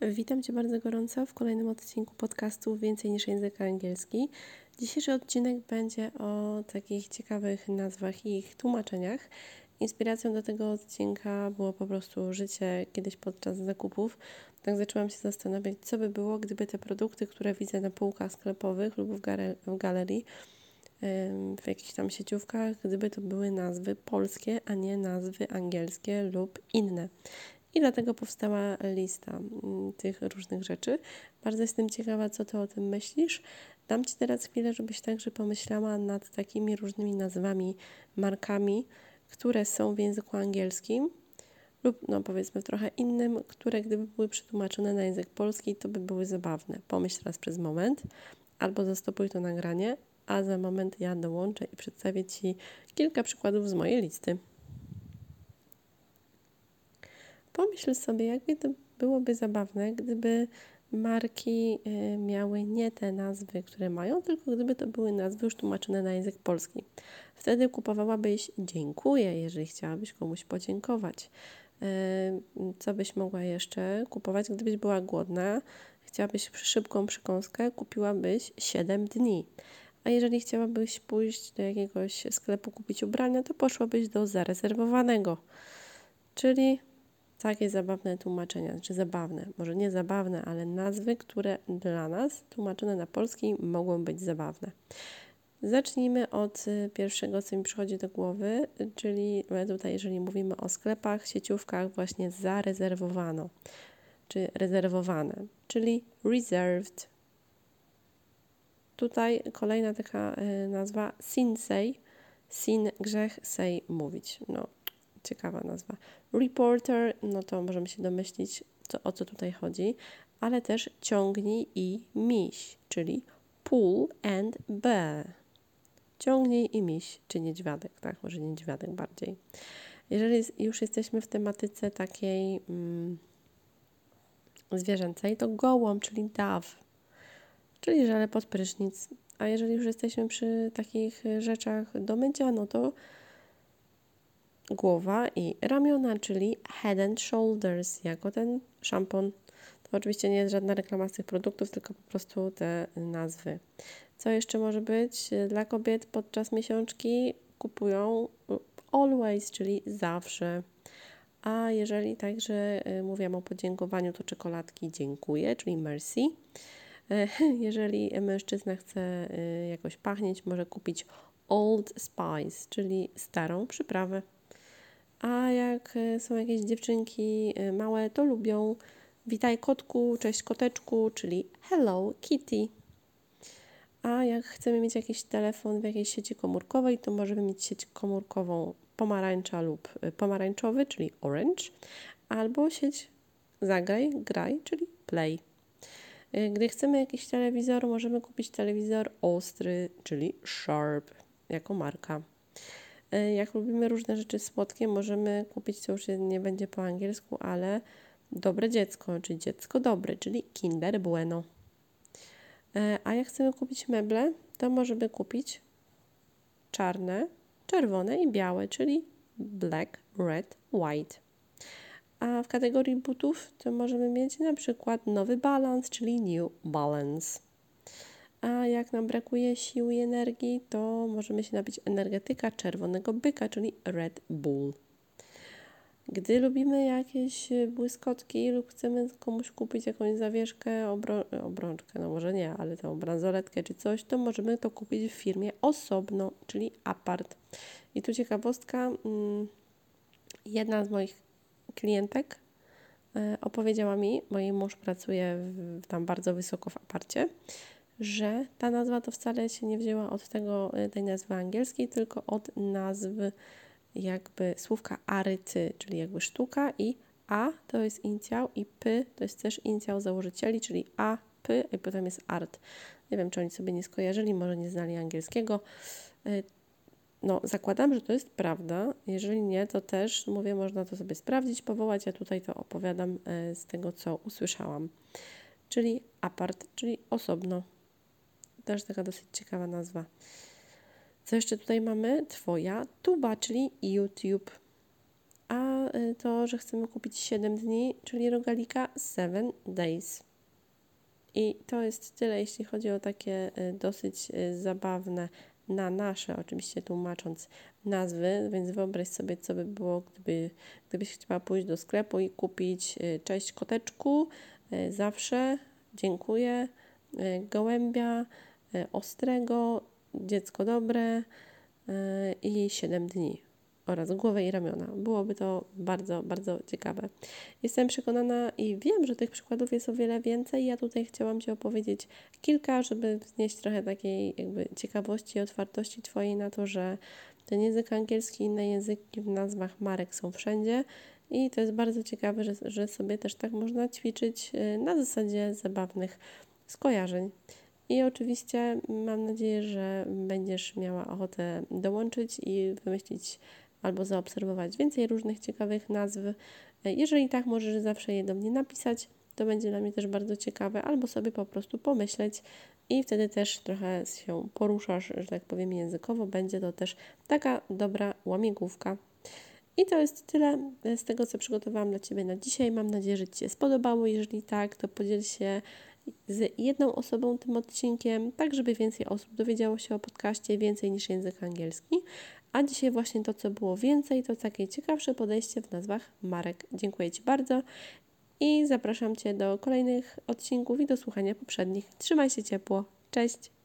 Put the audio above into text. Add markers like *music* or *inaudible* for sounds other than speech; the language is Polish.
Witam Cię bardzo gorąco w kolejnym odcinku podcastu Więcej niż język angielski. Dzisiejszy odcinek będzie o takich ciekawych nazwach i ich tłumaczeniach. Inspiracją do tego odcinka było po prostu życie kiedyś podczas zakupów. Tak zaczęłam się zastanawiać, co by było, gdyby te produkty, które widzę na półkach sklepowych lub w, w galerii, w jakichś tam sieciówkach, gdyby to były nazwy polskie, a nie nazwy angielskie lub inne. I dlatego powstała lista mm, tych różnych rzeczy. Bardzo jestem ciekawa, co ty o tym myślisz. Dam Ci teraz chwilę, żebyś także pomyślała nad takimi różnymi nazwami, markami, które są w języku angielskim lub no powiedzmy w trochę innym, które gdyby były przetłumaczone na język polski, to by były zabawne. Pomyśl teraz przez moment, albo zastopuj to nagranie, a za moment ja dołączę i przedstawię Ci kilka przykładów z mojej listy. Pomyśl sobie, jakby to byłoby zabawne, gdyby marki y, miały nie te nazwy, które mają, tylko gdyby to były nazwy już tłumaczone na język polski. Wtedy kupowałabyś dziękuję, jeżeli chciałabyś komuś podziękować. Y, co byś mogła jeszcze kupować, gdybyś była głodna? Chciałabyś szybką przekąskę, kupiłabyś 7 dni. A jeżeli chciałabyś pójść do jakiegoś sklepu kupić ubrania, to poszłabyś do zarezerwowanego. Czyli takie zabawne tłumaczenia, znaczy zabawne, może nie zabawne, ale nazwy, które dla nas tłumaczone na polski mogą być zabawne. Zacznijmy od y, pierwszego, co mi przychodzi do głowy, czyli tutaj, jeżeli mówimy o sklepach, sieciówkach, właśnie zarezerwowano, czy rezerwowane, czyli reserved. Tutaj kolejna taka y, nazwa sinsei, sin grzech, sej mówić. No, ciekawa nazwa. Reporter, no to możemy się domyślić, co, o co tutaj chodzi, ale też ciągnij i miś, czyli pull and bear. Ciągnij i miś, czy niedźwiadek, tak? Może niedźwiadek bardziej. Jeżeli już jesteśmy w tematyce takiej mm, zwierzęcej, to gołąb, czyli dove, czyli żele pod prysznic. A jeżeli już jesteśmy przy takich rzeczach do mycia, no to głowa i ramiona, czyli head and shoulders, jako ten szampon. To oczywiście nie jest żadna reklama z tych produktów, tylko po prostu te nazwy. Co jeszcze może być? Dla kobiet podczas miesiączki kupują always, czyli zawsze. A jeżeli także y, mówiłam o podziękowaniu, to czekoladki dziękuję, czyli mercy. *laughs* Jeżeli mężczyzna chce y, jakoś pachnieć, może kupić Old Spice, czyli starą przyprawę. A jak e, są jakieś dziewczynki e, małe, to lubią witaj kotku, cześć koteczku, czyli hello kitty. A jak chcemy mieć jakiś telefon w jakiejś sieci komórkowej, to możemy mieć sieć komórkową pomarańcza lub e, pomarańczowy, czyli orange, albo sieć zagraj, graj, czyli play. Gdy chcemy jakiś telewizor, możemy kupić telewizor ostry, czyli sharp, jako marka. E, jak lubimy różne rzeczy słodkie, możemy kupić, co już nie będzie po angielsku, ale dobre dziecko, czyli dziecko dobre, czyli Kinder Bueno. E, a jak chcemy kupić meble, to możemy kupić czarne, czerwone i białe, czyli black, red, white. A w kategorii butów to możemy mieć na przykład nowy balans, czyli New Balance. A jak nam brakuje siły i energii, to możemy się napić energetyka czerwonego byka, czyli Red Bull. Gdy lubimy jakieś błyskotki lub chcemy komuś kupić jakąś zawieszkę, obrączkę, no może nie, ale tą bransoletkę czy coś, to możemy to kupić w firmie osobno, czyli apart. I tu ciekawostka, mm, jedna z moich klientek e, opowiedziała mi, mój mąż pracuje w, tam bardzo wysoko w aparcie, że ta nazwa to wcale się nie wzięła od tego, y, tej nazwy angielskiej, tylko od nazwy jakby słówka aryty, czyli jakby sztuka i A to jest inicjał i P to jest też inicjał założycieli, czyli A, P i potem jest art. Nie wiem, czy oni sobie nie skojarzyli, może nie znali angielskiego. Y, no, zakładam, że to jest prawda. Jeżeli nie, to też, mówię, można to sobie sprawdzić, powołać. Ja tutaj to opowiadam y, z tego, co usłyszałam. Czyli apart, czyli osobno. Też taka dosyć ciekawa nazwa. Co jeszcze tutaj mamy? Twoja tuba, czyli YouTube. a y, to, że chcemy kupić 7 dni, czyli rogalika 7 days. I to jest tyle, jeśli chodzi o takie y, dosyć y, zabawne na nasze, oczywiście tłumacząc nazwy, więc wyobraź sobie, co by było, gdyby, gdybyś chciała pójść do sklepu i kupić cześć koteczku, zawsze, dziękuję, gołębia, ostrego, dziecko dobre i 7 dni oraz głowę i ramiona. Byłoby to bardzo, bardzo ciekawe. Jestem przekonana i wiem, że tych przykładów jest o wiele więcej. Ja tutaj chciałam Ci opowiedzieć kilka, żeby wznieść trochę takiej jakby ciekawości i otwartości Twojej na to, że ten język angielski i inne języki w nazwach marek są wszędzie. I to jest bardzo ciekawe, że, że sobie też tak można ćwiczyć y, na zasadzie zabawnych skojarzeń. I oczywiście mam nadzieję, że będziesz miała ochotę dołączyć i wymyślić albo zaobserwować więcej różnych ciekawych nazw. Jeżeli tak, możesz zawsze je do mnie napisać. To będzie dla mnie też bardzo ciekawe, albo sobie po prostu pomyśleć i wtedy też trochę się poruszasz, że tak powiem, językowo. Będzie to też taka dobra łamigłówka. I to jest tyle z tego, co przygotowałam dla Ciebie na dzisiaj. Mam nadzieję, że Ci się spodobało. Jeżeli tak, to podziel się z jedną osobą tym odcinkiem, tak żeby więcej osób dowiedziało się o podcaście, więcej niż język angielski. A dzisiaj właśnie to, co było więcej, to takie ciekawsze podejście w nazwach marek. Dziękuję Ci bardzo i zapraszam Cię do kolejnych odcinków i do słuchania poprzednich. Trzymaj się ciepło. Cześć!